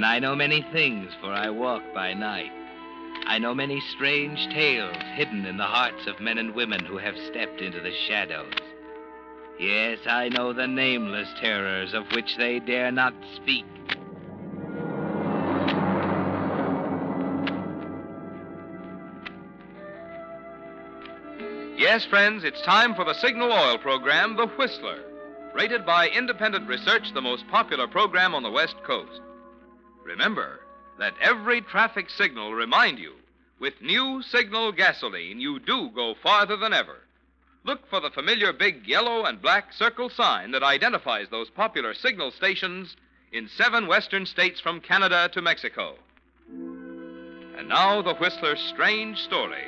And I know many things, for I walk by night. I know many strange tales hidden in the hearts of men and women who have stepped into the shadows. Yes, I know the nameless terrors of which they dare not speak. Yes, friends, it's time for the Signal Oil program, The Whistler. Rated by independent research, the most popular program on the West Coast. Remember, let every traffic signal remind you with new Signal gasoline, you do go farther than ever. Look for the familiar big yellow and black circle sign that identifies those popular signal stations in seven western states from Canada to Mexico. And now, the Whistler's strange story.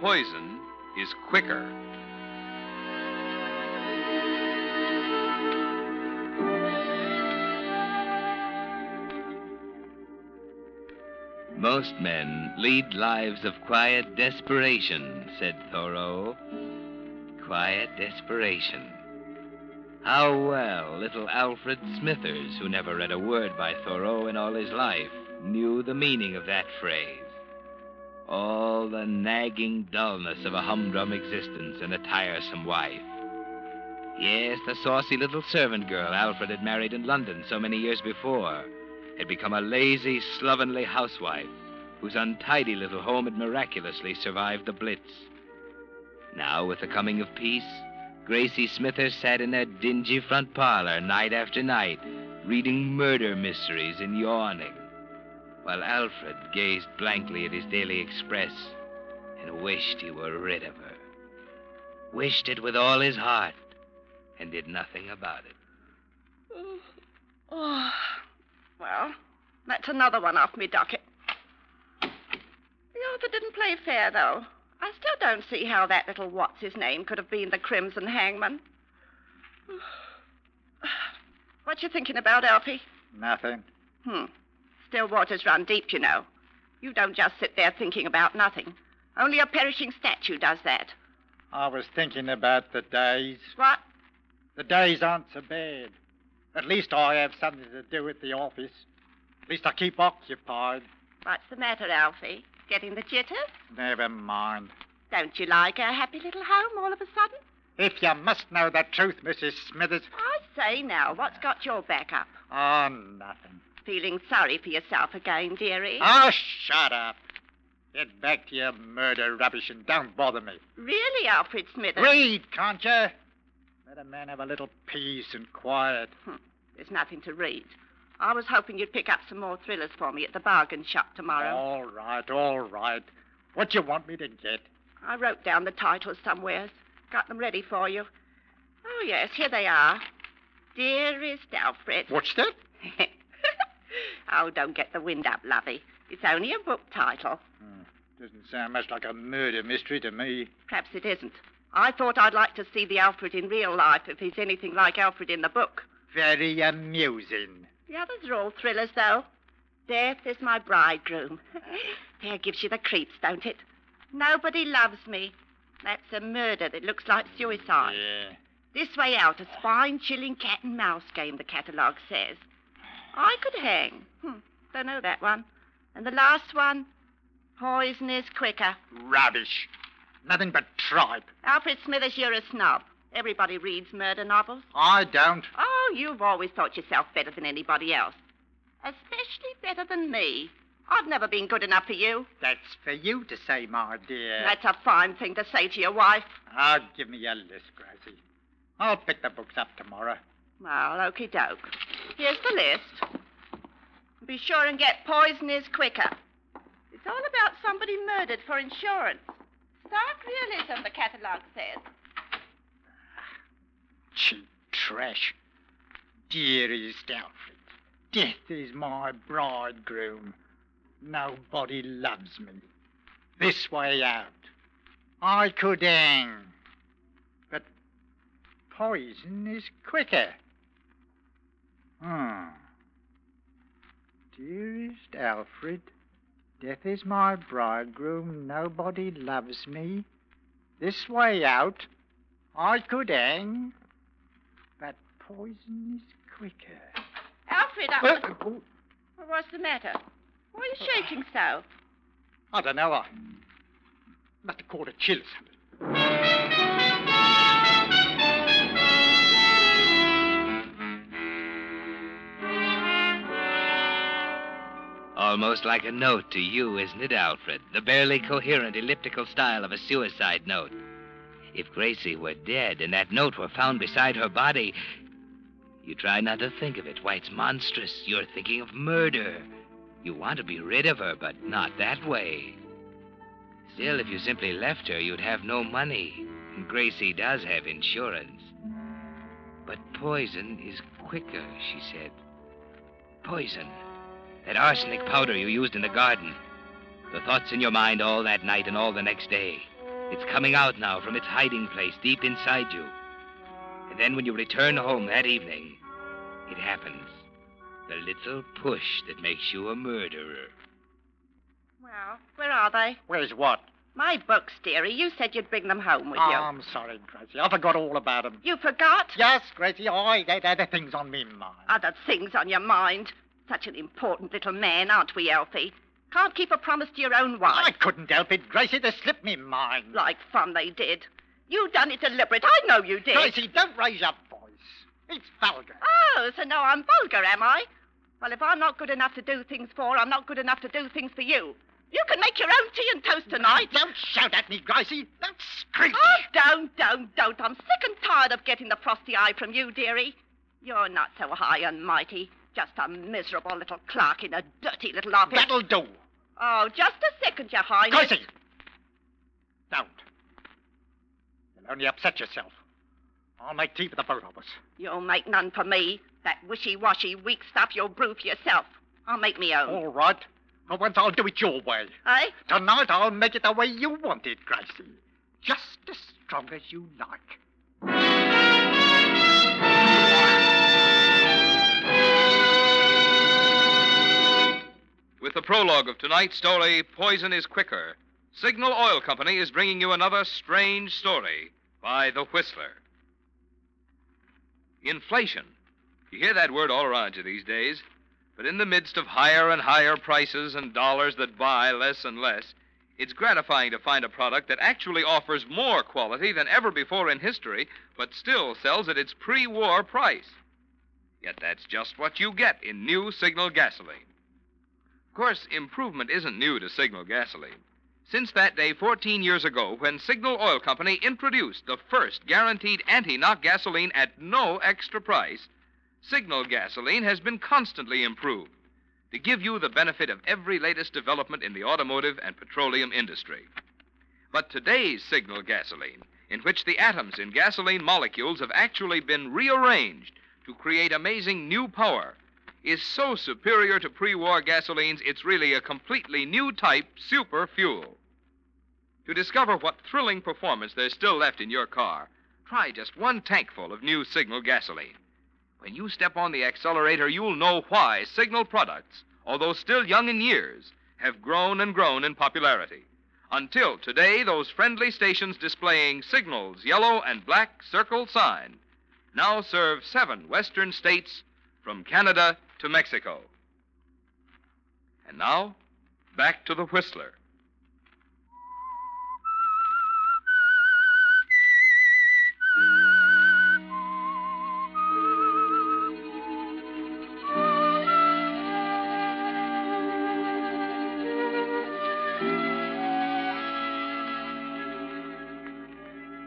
Poison is quicker. Most men lead lives of quiet desperation, said Thoreau. Quiet desperation. How well little Alfred Smithers, who never read a word by Thoreau in all his life, knew the meaning of that phrase. All the nagging dullness of a humdrum existence and a tiresome wife. Yes, the saucy little servant girl Alfred had married in London so many years before had become a lazy, slovenly housewife whose untidy little home had miraculously survived the Blitz. Now, with the coming of peace, Gracie Smithers sat in her dingy front parlor night after night, reading murder mysteries and yawning, while Alfred gazed blankly at his daily express and wished he were rid of her. Wished it with all his heart and did nothing about it. Oh, oh. Well, that's another one off me docket. The author didn't play fair, though. I still don't see how that little what's his name could have been the Crimson Hangman. What you thinking about, Alfie? Nothing. Hmm. Still waters run deep, you know. You don't just sit there thinking about nothing. Only a perishing statue does that. I was thinking about the days. What? The days aren't so bad. At least I have something to do at the office. At least I keep occupied. What's the matter, Alfie? Getting the jitters? Never mind. Don't you like our happy little home all of a sudden? If you must know the truth, Mrs. Smithers. I say now, what's got your back up? Oh, nothing. Feeling sorry for yourself again, dearie? Oh, shut up. Get back to your murder rubbish and don't bother me. Really, Alfred Smithers? Read, can't you? Let a man have a little peace and quiet. Hmm. There's nothing to read. I was hoping you'd pick up some more thrillers for me at the bargain shop tomorrow. All right, all right. What do you want me to get? I wrote down the titles somewheres. Got them ready for you. Oh, yes, here they are. Dearest Alfred. What's that? oh, don't get the wind up, lovey. It's only a book title. Hmm. Doesn't sound much like a murder mystery to me. Perhaps it isn't. I thought I'd like to see the Alfred in real life if he's anything like Alfred in the book. Very amusing. The others are all thrillers, though. Death is my bridegroom. there gives you the creeps, don't it? Nobody loves me. That's a murder that looks like suicide. Yeah. This way out, a spine chilling cat and mouse game, the catalogue says. I could hang. Hmm, don't know that one. And the last one, poison is quicker. Rubbish. Nothing but tripe. Alfred Smithers, you're a snob. Everybody reads murder novels. I don't. Oh, you've always thought yourself better than anybody else. Especially better than me. I've never been good enough for you. That's for you to say, my dear. That's a fine thing to say to your wife. Oh, give me your list, Gracie. I'll pick the books up tomorrow. Well, okey doke. Here's the list. Be sure and get Poison is Quicker. It's all about somebody murdered for insurance. Stark realism, the catalogue says. Cheap trash. Dearest Alfred, death is my bridegroom. Nobody loves me. This way out. I could hang. But poison is quicker. Hmm. Dearest Alfred, death is my bridegroom. Nobody loves me. This way out. I could hang. But poison is quicker. Alfred, I... Uh, oh, what's the matter? Why are you shaking so? I don't know. I must have caught a chill or something. Almost like a note to you, isn't it, Alfred? The barely coherent elliptical style of a suicide note. If Gracie were dead and that note were found beside her body, you try not to think of it. Why, it's monstrous. You're thinking of murder. You want to be rid of her, but not that way. Still, if you simply left her, you'd have no money. And Gracie does have insurance. But poison is quicker, she said. Poison. That arsenic powder you used in the garden. The thoughts in your mind all that night and all the next day. It's coming out now from its hiding place deep inside you. And then when you return home that evening, it happens. The little push that makes you a murderer. Well, where are they? Where's what? My books, dearie. You said you'd bring them home with Oh, you. I'm sorry, Gracie. I forgot all about them. You forgot? Yes, Gracie, I had other things on me mind. Other things on your mind. Such an important little man, aren't we, Alfie? Can't keep a promise to your own wife. I couldn't help it, Gracie. They slipped me mind. Like fun they did. You done it deliberate. I know you did. Gracie, don't raise your voice. It's vulgar. Oh, so now I'm vulgar, am I? Well, if I'm not good enough to do things for, I'm not good enough to do things for you. You can make your own tea and toast tonight. Don't shout at me, Gracie. Don't screech. Oh, don't, don't, don't. I'm sick and tired of getting the frosty eye from you, dearie. You're not so high and mighty. Just a miserable little clerk in a dirty little office. That'll do. Oh, just a second, Your Highness. Gracie! Don't. You'll only upset yourself. I'll make tea for the both of us. You'll make none for me. That wishy-washy, weak stuff you'll brew for yourself. I'll make me own. All right. For once, I'll do it your way. Eh? Tonight, I'll make it the way you want it, Gracie. Just as strong as you like. With the prologue of tonight's story, Poison is Quicker, Signal Oil Company is bringing you another strange story by The Whistler. Inflation. You hear that word all around you these days. But in the midst of higher and higher prices and dollars that buy less and less, it's gratifying to find a product that actually offers more quality than ever before in history, but still sells at its pre war price. Yet that's just what you get in new Signal gasoline. Of course, improvement isn't new to Signal gasoline. Since that day 14 years ago, when Signal Oil Company introduced the first guaranteed anti knock gasoline at no extra price, Signal gasoline has been constantly improved to give you the benefit of every latest development in the automotive and petroleum industry. But today's Signal gasoline, in which the atoms in gasoline molecules have actually been rearranged to create amazing new power, is so superior to pre war gasolines, it's really a completely new type super fuel. To discover what thrilling performance there's still left in your car, try just one tankful of new Signal gasoline. When you step on the accelerator, you'll know why Signal products, although still young in years, have grown and grown in popularity. Until today, those friendly stations displaying Signal's yellow and black circle sign now serve seven western states from Canada to Mexico. And now, back to the Whistler.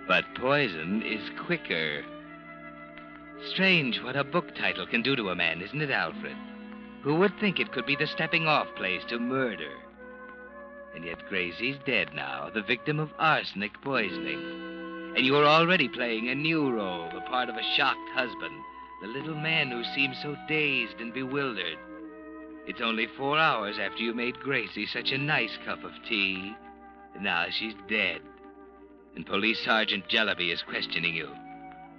But poison is quicker. Strange what a book title can do to a man, isn't it, Alfred? Who would think it could be the stepping off place to murder? And yet Gracie's dead now, the victim of arsenic poisoning. And you are already playing a new role, the part of a shocked husband, the little man who seems so dazed and bewildered. It's only four hours after you made Gracie such a nice cup of tea. And now she's dead. And Police Sergeant Jellaby is questioning you.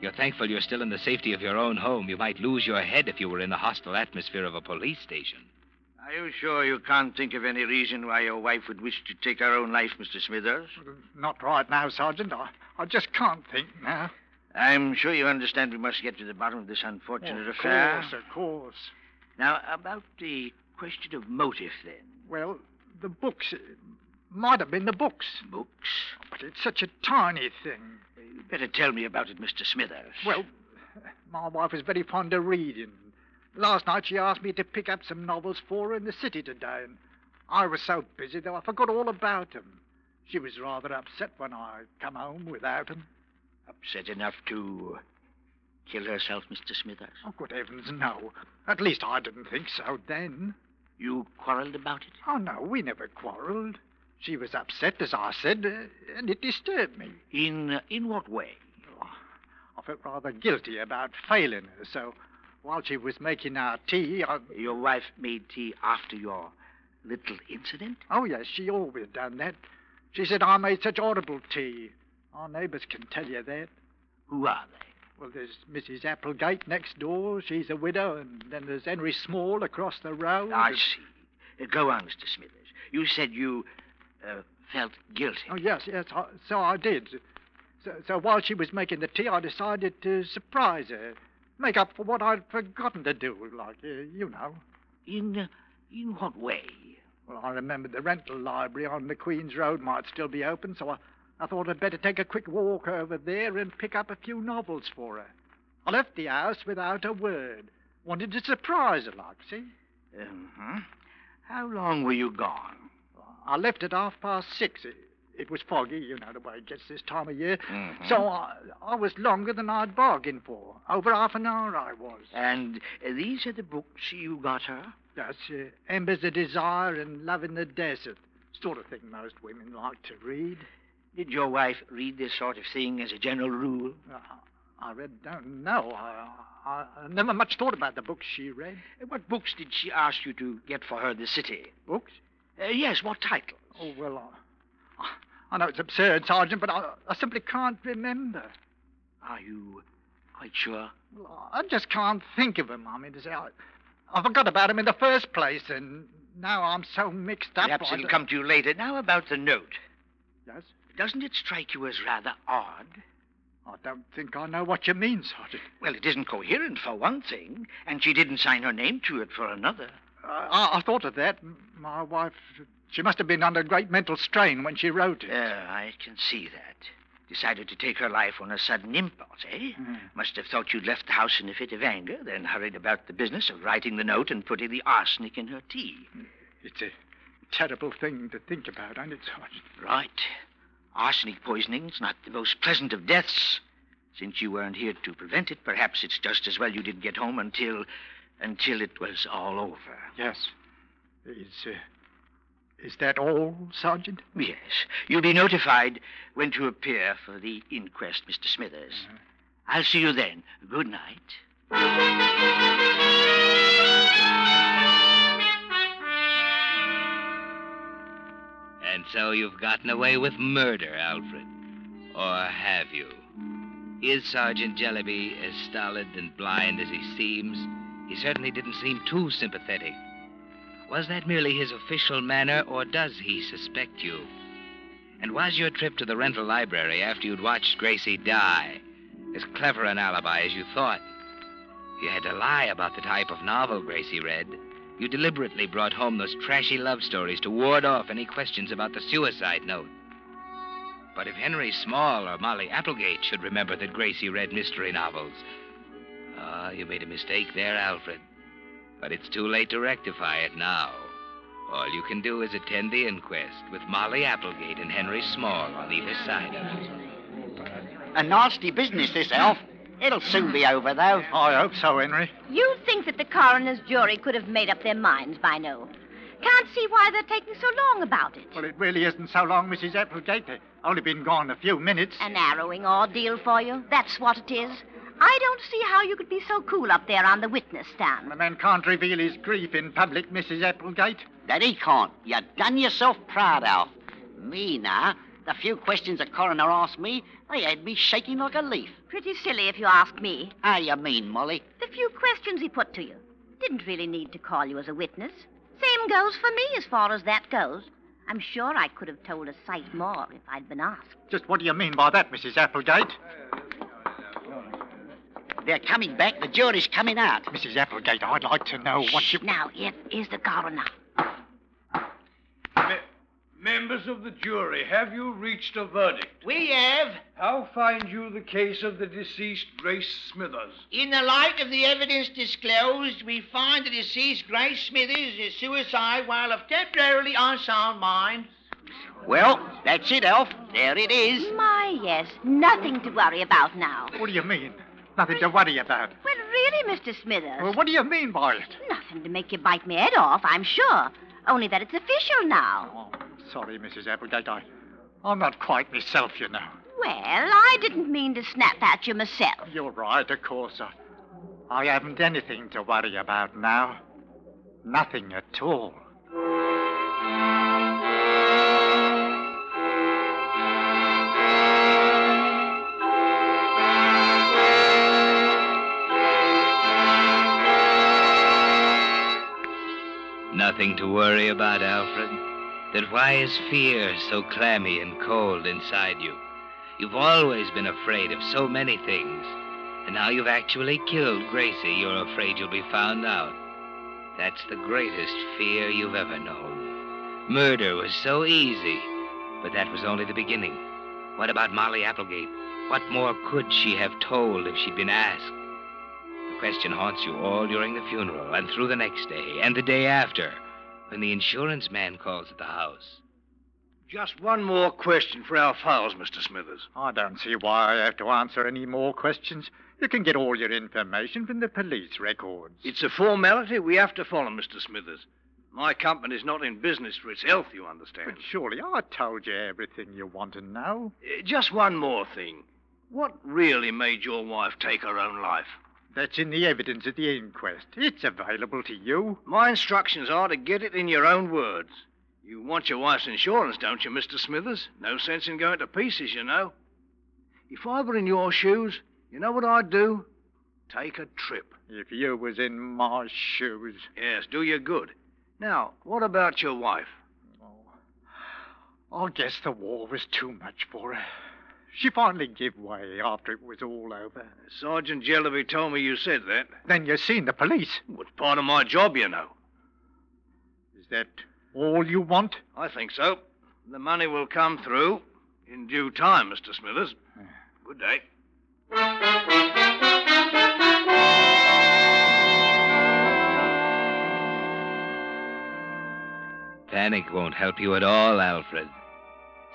You're thankful you're still in the safety of your own home. You might lose your head if you were in the hostile atmosphere of a police station. Are you sure you can't think of any reason why your wife would wish to take her own life, Mr. Smithers? Not right now, Sergeant. I, I just can't think now. I'm sure you understand we must get to the bottom of this unfortunate of affair. course, of course. Now, about the question of motive, then. Well, the books. It might have been the books. Books? But it's such a tiny thing. You better tell me about it, Mr. Smithers. Well, my wife is very fond of reading. Last night she asked me to pick up some novels for her in the city today, and I was so busy that I forgot all about 'em. She was rather upset when I come home without 'em. Upset enough to kill herself, Mr. Smithers? Oh, good heavens, no. At least I didn't think so then. You quarreled about it? Oh, no, we never quarreled. She was upset, as I said, uh, and it disturbed me. In uh, in what way? Oh, I felt rather guilty about failing her, so while she was making our tea, I... Your wife made tea after your little incident? Oh, yes, she always done that. She said I made such audible tea. Our neighbors can tell you that. Who are they? Well, there's Mrs. Applegate next door. She's a widow, and then there's Henry Small across the road. I see. Uh, go on, Mr. Smithers. You said you uh, felt guilty. Oh, yes, yes, I, so I did. So, so while she was making the tea, I decided to surprise her. Make up for what I'd forgotten to do, like, uh, you know. In, uh, in what way? Well, I remembered the rental library on the Queen's Road might still be open, so I, I thought I'd better take a quick walk over there and pick up a few novels for her. I left the house without a word. Wanted to surprise her, like, see? Uh-huh. How long were you gone? I left at half past six. It, it was foggy, you know the way it gets this time of year. Mhm. So I, I was longer than I'd bargained for. Over half an hour I was. And uh, these are the books you got her? That's uh, Embers of Desire and Love in the Desert. Sort of thing most women like to read. Did your wife read this sort of thing as a general rule? Uh, I read, don't know. I, I, I never much thought about the books she read. Uh, What books did she ask you to get for her in the city? Books? Uh, yes, what title? Oh, well, I, I know it's absurd, Sergeant, but I, I simply can't remember. Are you quite sure? Well, I just can't think of them. I mean, to say, I, I forgot about them in the first place, and now I'm so mixed up. Perhaps it'll come to you later. Now about the note. Yes? Doesn't it strike you as rather odd? I don't think I know what you mean, Sergeant. Well, it isn't coherent for one thing, and she didn't sign her name to it for another. I, I thought of that. My wife, she must have been under great mental strain when she wrote it. Yeah, I can see that. Decided to take her life on a sudden impulse, eh? Mm. Must have thought you'd left the house in a fit of anger, then hurried about the business of writing the note and putting the arsenic in her tea. It's a terrible thing to think about, and it's Sergeant? Right. Arsenic poisoning's not the most pleasant of deaths. Since you weren't here to prevent it, perhaps it's just as well you didn't get home until until it was all over. Yes. Is, uh, is that all, Sergeant? Yes. You'll be notified when to appear for the inquest, Mr. Smithers. I'll see you then. Good night. And so you've gotten away with murder, Alfred. Or have you? Is Sergeant Jellaby as stolid and blind as he seems? He certainly didn't seem too sympathetic. Was that merely his official manner, or does he suspect you? And was your trip to the rental library after you'd watched Gracie die as clever an alibi as you thought? You had to lie about the type of novel Gracie read. You deliberately brought home those trashy love stories to ward off any questions about the suicide note. But if Henry Small or Molly Applegate should remember that Gracie read mystery novels, ah, you made a mistake there, Alfred. But it's too late to rectify it now. All you can do is attend the inquest with Molly Applegate and Henry Small on either side of it. A nasty business, this, Alf. It'll soon be over, though. I hope so, Henry. You think that the coroner's jury could have made up their minds by now. Can't see why they're taking so long about it. Well, it really isn't so long, Mrs. Applegate. They've only been gone a few minutes. A narrowing ordeal for you. That's what it is. I don't see how you could be so cool up there on the witness stand. A man can't reveal his grief in public, Mrs. Applegate. That he can't. You've done yourself proud, Alf. Me, now, the few questions the coroner asked me, they had me shaking like a leaf. Pretty silly, if you ask me. How you mean, Molly? The few questions he put to you. Didn't really need to call you as a witness. Same goes for me as far as that goes. I'm sure I could have told a sight more if I'd been asked. Just what do you mean by that, Mrs. Applegate? Uh, They're coming back. The jury's coming out. Mrs. Applegate, I'd like to know what you. Now, here is the coroner. Me- members of the jury, have you reached a verdict? We have, How find you the case of the deceased Grace Smithers? in the light of the evidence disclosed, we find the deceased Grace Smithers is suicide while of temporarily unsound mind. Well, that's it, Alf. There it is. My, yes. Nothing to worry about now. What do you mean? Nothing to worry about. Well, really, Mr. Smithers. Well, what do you mean by it? Nothing to make you bite me head off, I'm sure. Only that it's official now. Oh, sorry, Mrs. Applegate. I, I'm not quite myself, you know. Well, I didn't mean to snap at you myself. You're right, of course. I, I haven't anything to worry about now. Nothing at all. Nothing to worry about, Alfred. Then why is fear so clammy and cold inside you? You've always been afraid of so many things. And now you've actually killed Gracie, you're afraid you'll be found out. That's the greatest fear you've ever known. Murder was so easy, but that was only the beginning. What about Molly Applegate? What more could she have told if she'd been asked? The question haunts you all during the funeral and through the next day and the day after when the insurance man calls at the house. Just one more question for our files, Mr. Smithers. I don't see why I have to answer any more questions. You can get all your information from the police records. It's a formality we have to follow, Mr. Smithers. My company's not in business for its health, you understand. But surely I told you everything you want to know. Uh, Just one more thing. What really made your wife take her own life? That's in the evidence at the inquest. It's available to you. My instructions are to get it in your own words. You want your wife's insurance, don't you, Mr. Smithers? No sense in going to pieces, you know. If I were in your shoes, you know what I'd do? Take a trip. If you was in my shoes. Yes, do you good. Now, what about your wife? Oh, I guess the war was too much for her. She finally gave way after it was all over. Sergeant Jellaby told me you said that. Then you seen the police. It's part of my job, you know. Is that all you want? I think so. The money will come through in due time, Mr. Smithers. Good day. Panic won't help you at all, Alfred.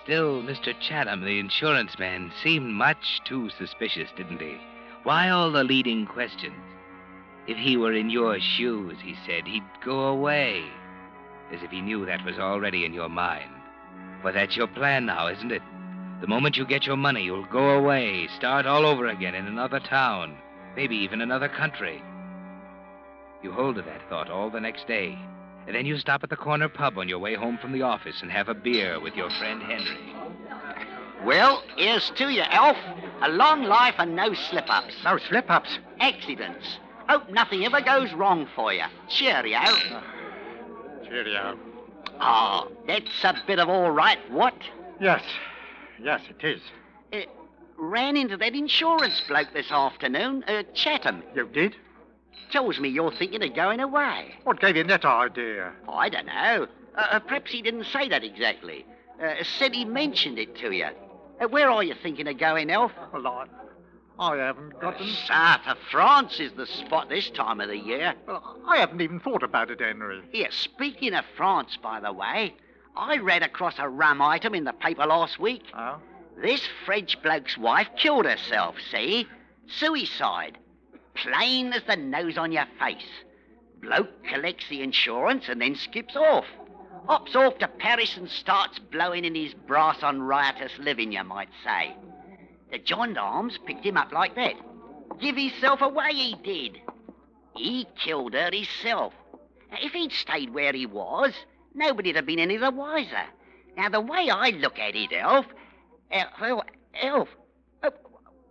Still, Mr. Chatham, the insurance man, seemed much too suspicious, didn't he? Why all the leading questions? If he were in your shoes, he said, he'd go away. As if he knew that was already in your mind. Well, that's your plan now, isn't it? The moment you get your money, you'll go away, start all over again in another town, maybe even another country. You hold to that thought all the next day, and then you stop at the corner pub on your way home from the office and have a beer with your friend Henry. Well, here's to you, Alf. A long life and no slip ups. No slip ups. Accidents. Hope nothing ever goes wrong for you. Cheerio. Cheerio. Oh, that's a bit of all right, what? Yes. Yes, it is. Uh, ran into that insurance bloke this afternoon, uh, Chatham. You did? Tells me you're thinking of going away. What gave you that idea? I don't know. Uh, uh, perhaps he didn't say that exactly. Uh, said he mentioned it to you. Uh, where are you thinking of going, Elf? Well, I, I haven't got an... South of France is the spot this time of the year. Well, I haven't even thought about it, Henry. Here, speaking of France, by the way, I read across a rum item in the paper last week. Oh? This French bloke's wife killed herself, see? Suicide. Plain as the nose on your face. Bloke collects the insurance and then skips off. Hops off to Paris and starts blowing in his brass on riotous living, you might say. The gendarmes picked him up like that. Give himself away, he did. He killed her himself. If he'd stayed where he was, nobody'd have been any the wiser. Now, the way I look at it, Elf, Elf, Elf, Elf uh,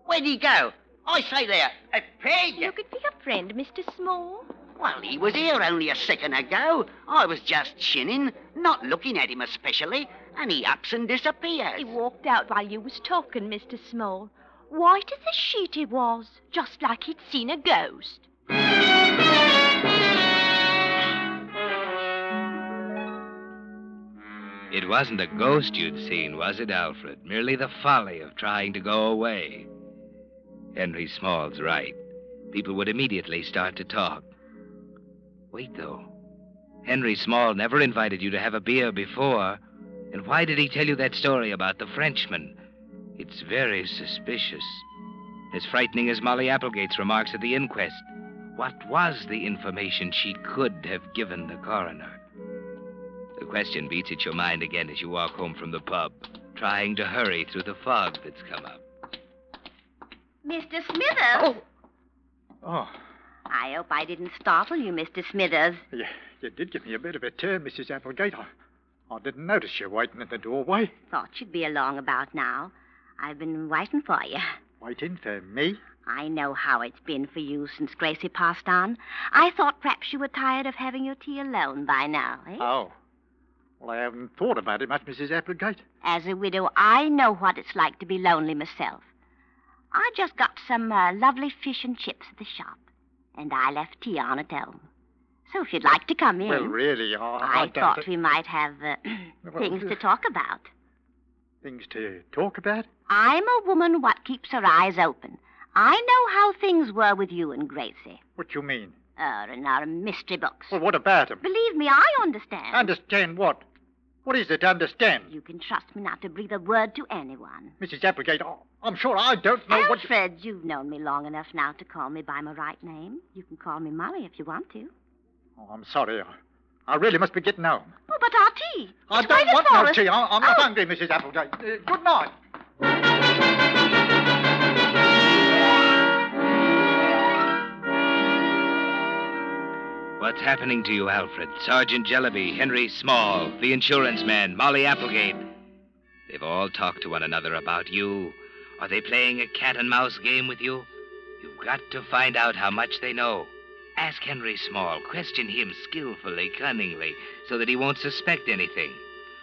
where'd he go? I say there, uh, Peg. Looking for your friend, Mr. Small. Well, he was here only a second ago. I was just chinning, not looking at him especially, and he ups and disappears. He walked out while you was talking, Mr. Small. White as a sheet he was, just like he'd seen a ghost. It wasn't a ghost you'd seen, was it, Alfred? Merely the folly of trying to go away. Henry Small's right. People would immediately start to talk. Wait, though. Henry Small never invited you to have a beer before. And why did he tell you that story about the Frenchman? It's very suspicious. As frightening as Molly Applegate's remarks at the inquest. What was the information she could have given the coroner? The question beats at your mind again as you walk home from the pub, trying to hurry through the fog that's come up. Mr. Smithers? Oh, Oh. I hope I didn't startle you, Mr. Smithers. you, you did give me a bit of a turn, Mrs. Applegate. I, I didn't notice you waiting at the doorway. Thought you'd be along about now. I've been waiting for you. Waiting for me? I know how it's been for you since Gracie passed on. I thought perhaps you were tired of having your tea alone by now, eh? Oh. Well, I haven't thought about it much, Mrs. Applegate. As a widow, I know what it's like to be lonely myself. I just got some uh, lovely fish and chips at the shop, and I left tea on at home. So if you'd like to come in, Well, really, I, I, thought we might have uh, Well, things to talk about. Things to talk about? I'm a woman what keeps her eyes open. I know how things were with you and Gracie. What you mean? Er, in our mystery books. Well, what about 'em? Believe me, I understand. Understand what? What is it to understand? You can trust me not to breathe a word to anyone. Mrs. Applegate, I'm sure I don't know what you... Alfred, you've known me long enough now to call me by my right name. You can call me Molly if you want to. Oh, I'm sorry. I, really must be getting home. Oh, but our tea. I don't want no us. tea. I, I'm not Oh. hungry, Mrs. Applegate. Uh, good night. What's happening to you, Alfred? Sergeant Jellaby, Henry Small, the insurance man, Molly Applegate. They've all talked to one another about you. Are they playing a cat and mouse game with you? You've got to find out how much they know. Ask Henry Small. Question him skillfully, cunningly, so that he won't suspect anything.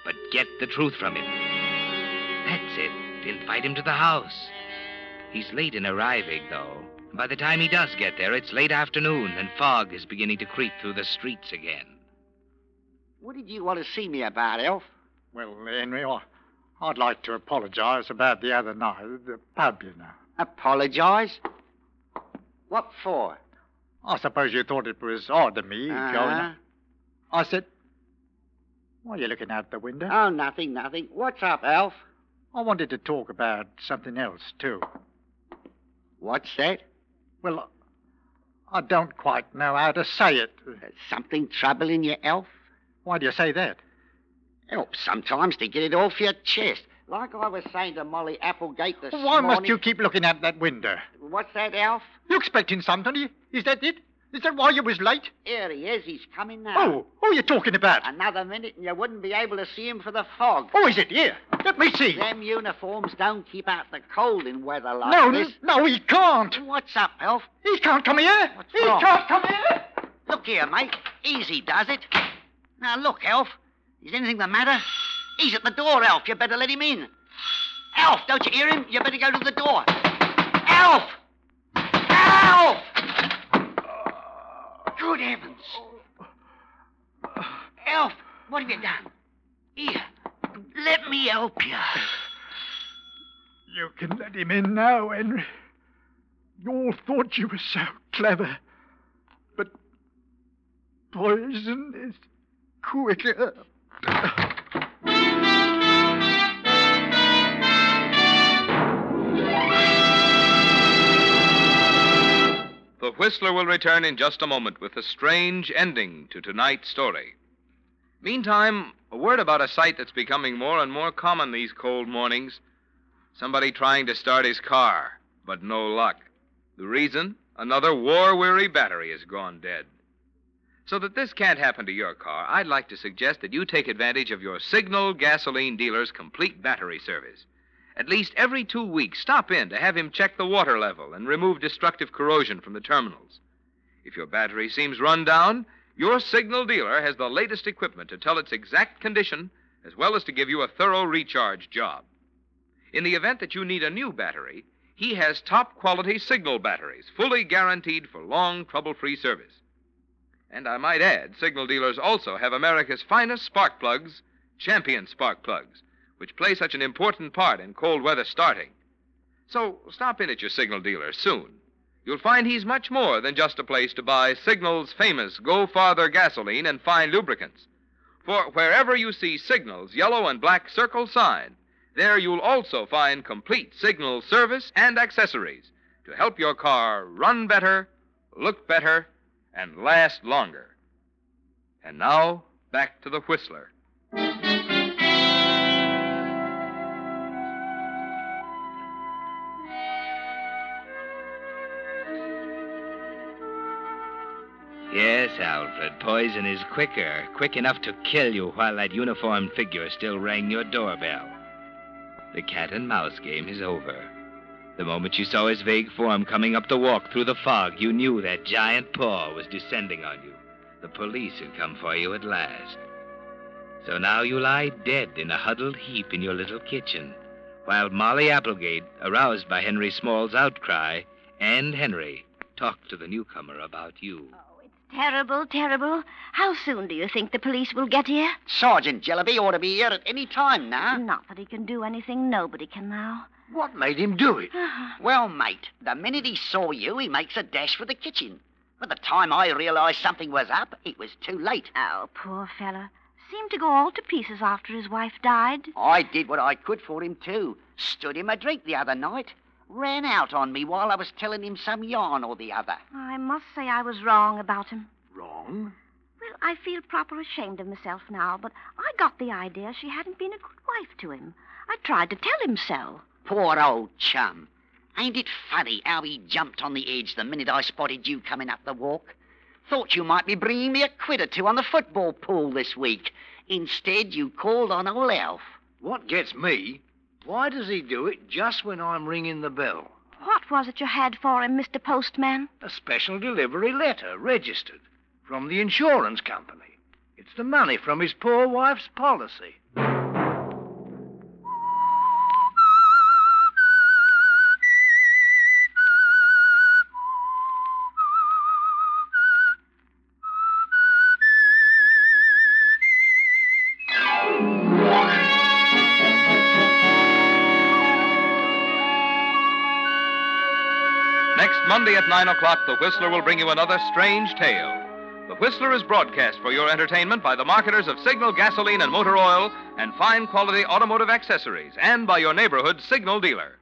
But get the truth from him. That's it. Invite him to the house. He's late in arriving, though. By the time he does get there, it's late afternoon, and fog is beginning to creep through the streets again. What did you want to see me about, Elf? Well, Henry, I, I'd like to apologize about the other night at the pub, you know. Apologize? What for? I suppose you thought it was odd of me going... Uh-huh. I said, why are you looking out the window? Oh, nothing, nothing. What's up, Elf? I wanted to talk about something else, too. What's that? Well, I don't quite know how to say it. There's something troubling you, Elf? Why do you say that? Helps sometimes to get it off your chest. Like I was saying to Molly Applegate this Why must you keep looking out that window? What's that, Alf? You expecting something? Is that it? Is that why you was late? Here he is. He's coming now. Oh, who are you talking about? Another minute and you wouldn't be able to see him for the fog. Oh, is it here? Let me see. Them uniforms don't keep out the cold in weather like No, this. n- no, he can't. What's up, Elf? He can't come here. What's he wrong? can't come here. Look here, mate. Easy does it. Now, look, Elf. Is anything the matter? He's at the door, Elf. You better let him in. Elf, don't you hear him? You better go to the door. Elf! Elf! Good heavens. Elf, what have you done? Here, let me help you. You can let him in now, Henry. You all thought you were so clever. But poison is quicker. Whistler will return in just a moment with a strange ending to tonight's story. Meantime, A word about a sight that's becoming more and more common these cold mornings. Somebody trying to start his car, but no luck. The reason? Another war weary battery has gone dead. So that this can't happen to your car, I'd like to suggest that you take advantage of your Signal gasoline dealer's complete battery service. At least every two weeks, stop in to have him check the water level and remove destructive corrosion from the terminals. If your battery seems run down, your Signal dealer has the latest equipment to tell its exact condition, as well as to give you a thorough recharge job. In the event that you need a new battery, he has top quality Signal batteries, fully guaranteed for long, trouble free service. And I might add, Signal dealers also have America's finest spark plugs, champion spark plugs, which play such an important part in cold weather starting. So stop in at your Signal dealer soon. You'll find he's much more than just a place to buy Signal's famous Go Farther gasoline and fine lubricants. For wherever you see Signal's yellow and black circle sign, there you'll also find complete Signal service and accessories to help your car run better, look better, and last longer. And now, back to the Whistler. Yes, Alfred, poison is quicker, quick enough to kill you while that uniformed figure still rang your doorbell. The cat and mouse game is over. The moment you saw his vague form coming up the walk through the fog, you knew that giant paw was descending on you. The police had come for you at last. So now you lie dead in a huddled heap in your little kitchen, while Molly Applegate, aroused by Henry Small's outcry, and Henry talk to the newcomer about you. Terrible, terrible. How soon do you think the police will get here? Sergeant Jellaby ought to be here at any time now. Not that he can do anything nobody can now. What made him do it? Well, mate, the minute he saw you, he makes a dash for the kitchen. By the time I realized something was up, it was too late. Oh, poor fella. Seemed to go all to pieces after his wife died. I did what I could for him, too. Stood him a drink the other night. Ran out on me while I was telling him some yarn or the other. I must say I was wrong about him. Wrong? Well, I feel proper ashamed of myself now, but I got the idea she hadn't been a good wife to him. I tried to tell him so. Poor old chum. Ain't it funny how he jumped on the edge the minute I spotted you coming up the walk? Thought you might be bringing me a quid or two on the football pool this week. Instead, you called on old Alf. What gets me? Why does he do it just when I'm ringing the bell? What was it you had for him, Mr. Postman? A special delivery letter, registered, from the insurance company. It's the money from his poor wife's policy. At 9 o'clock, The Whistler will bring you another strange tale. The Whistler is broadcast for your entertainment by the marketers of Signal gasoline and motor oil and fine quality automotive accessories, and by your neighborhood Signal dealer.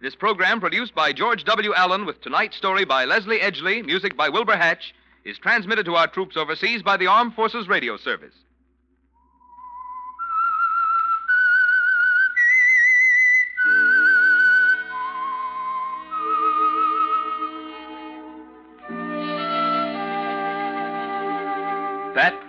This program, produced by George W. Allen with tonight's story by Leslie Edgley, music by Wilbur Hatch, is transmitted to our troops overseas by the Armed Forces Radio Service.